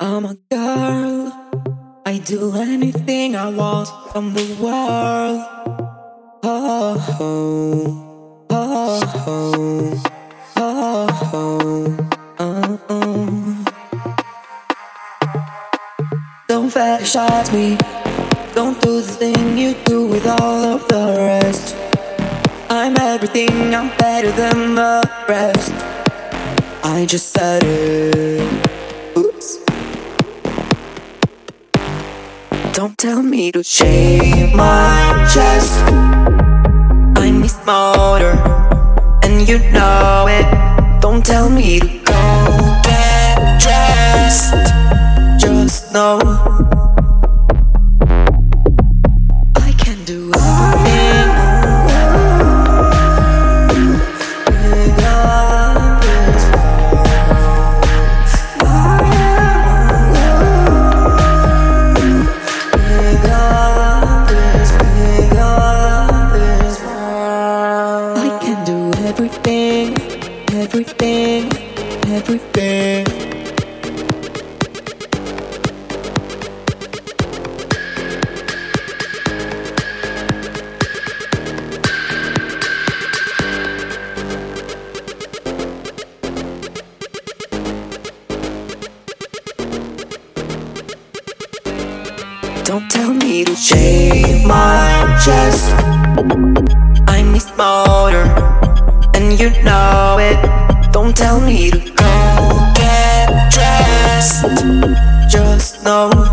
I'm a girl. I do anything I want from the world. Oh, oh, oh, oh, oh, oh. Don't fetishize me. Don't do the thing you do with all of the rest. I'm everything, I'm better than the rest. I just said it. Oops. Don't tell me to shave my chest. I'm Miss Motor, and you know it. Don't tell me to Don't tell me to shave my chest. Motor, and you know it. Don't tell me to just No.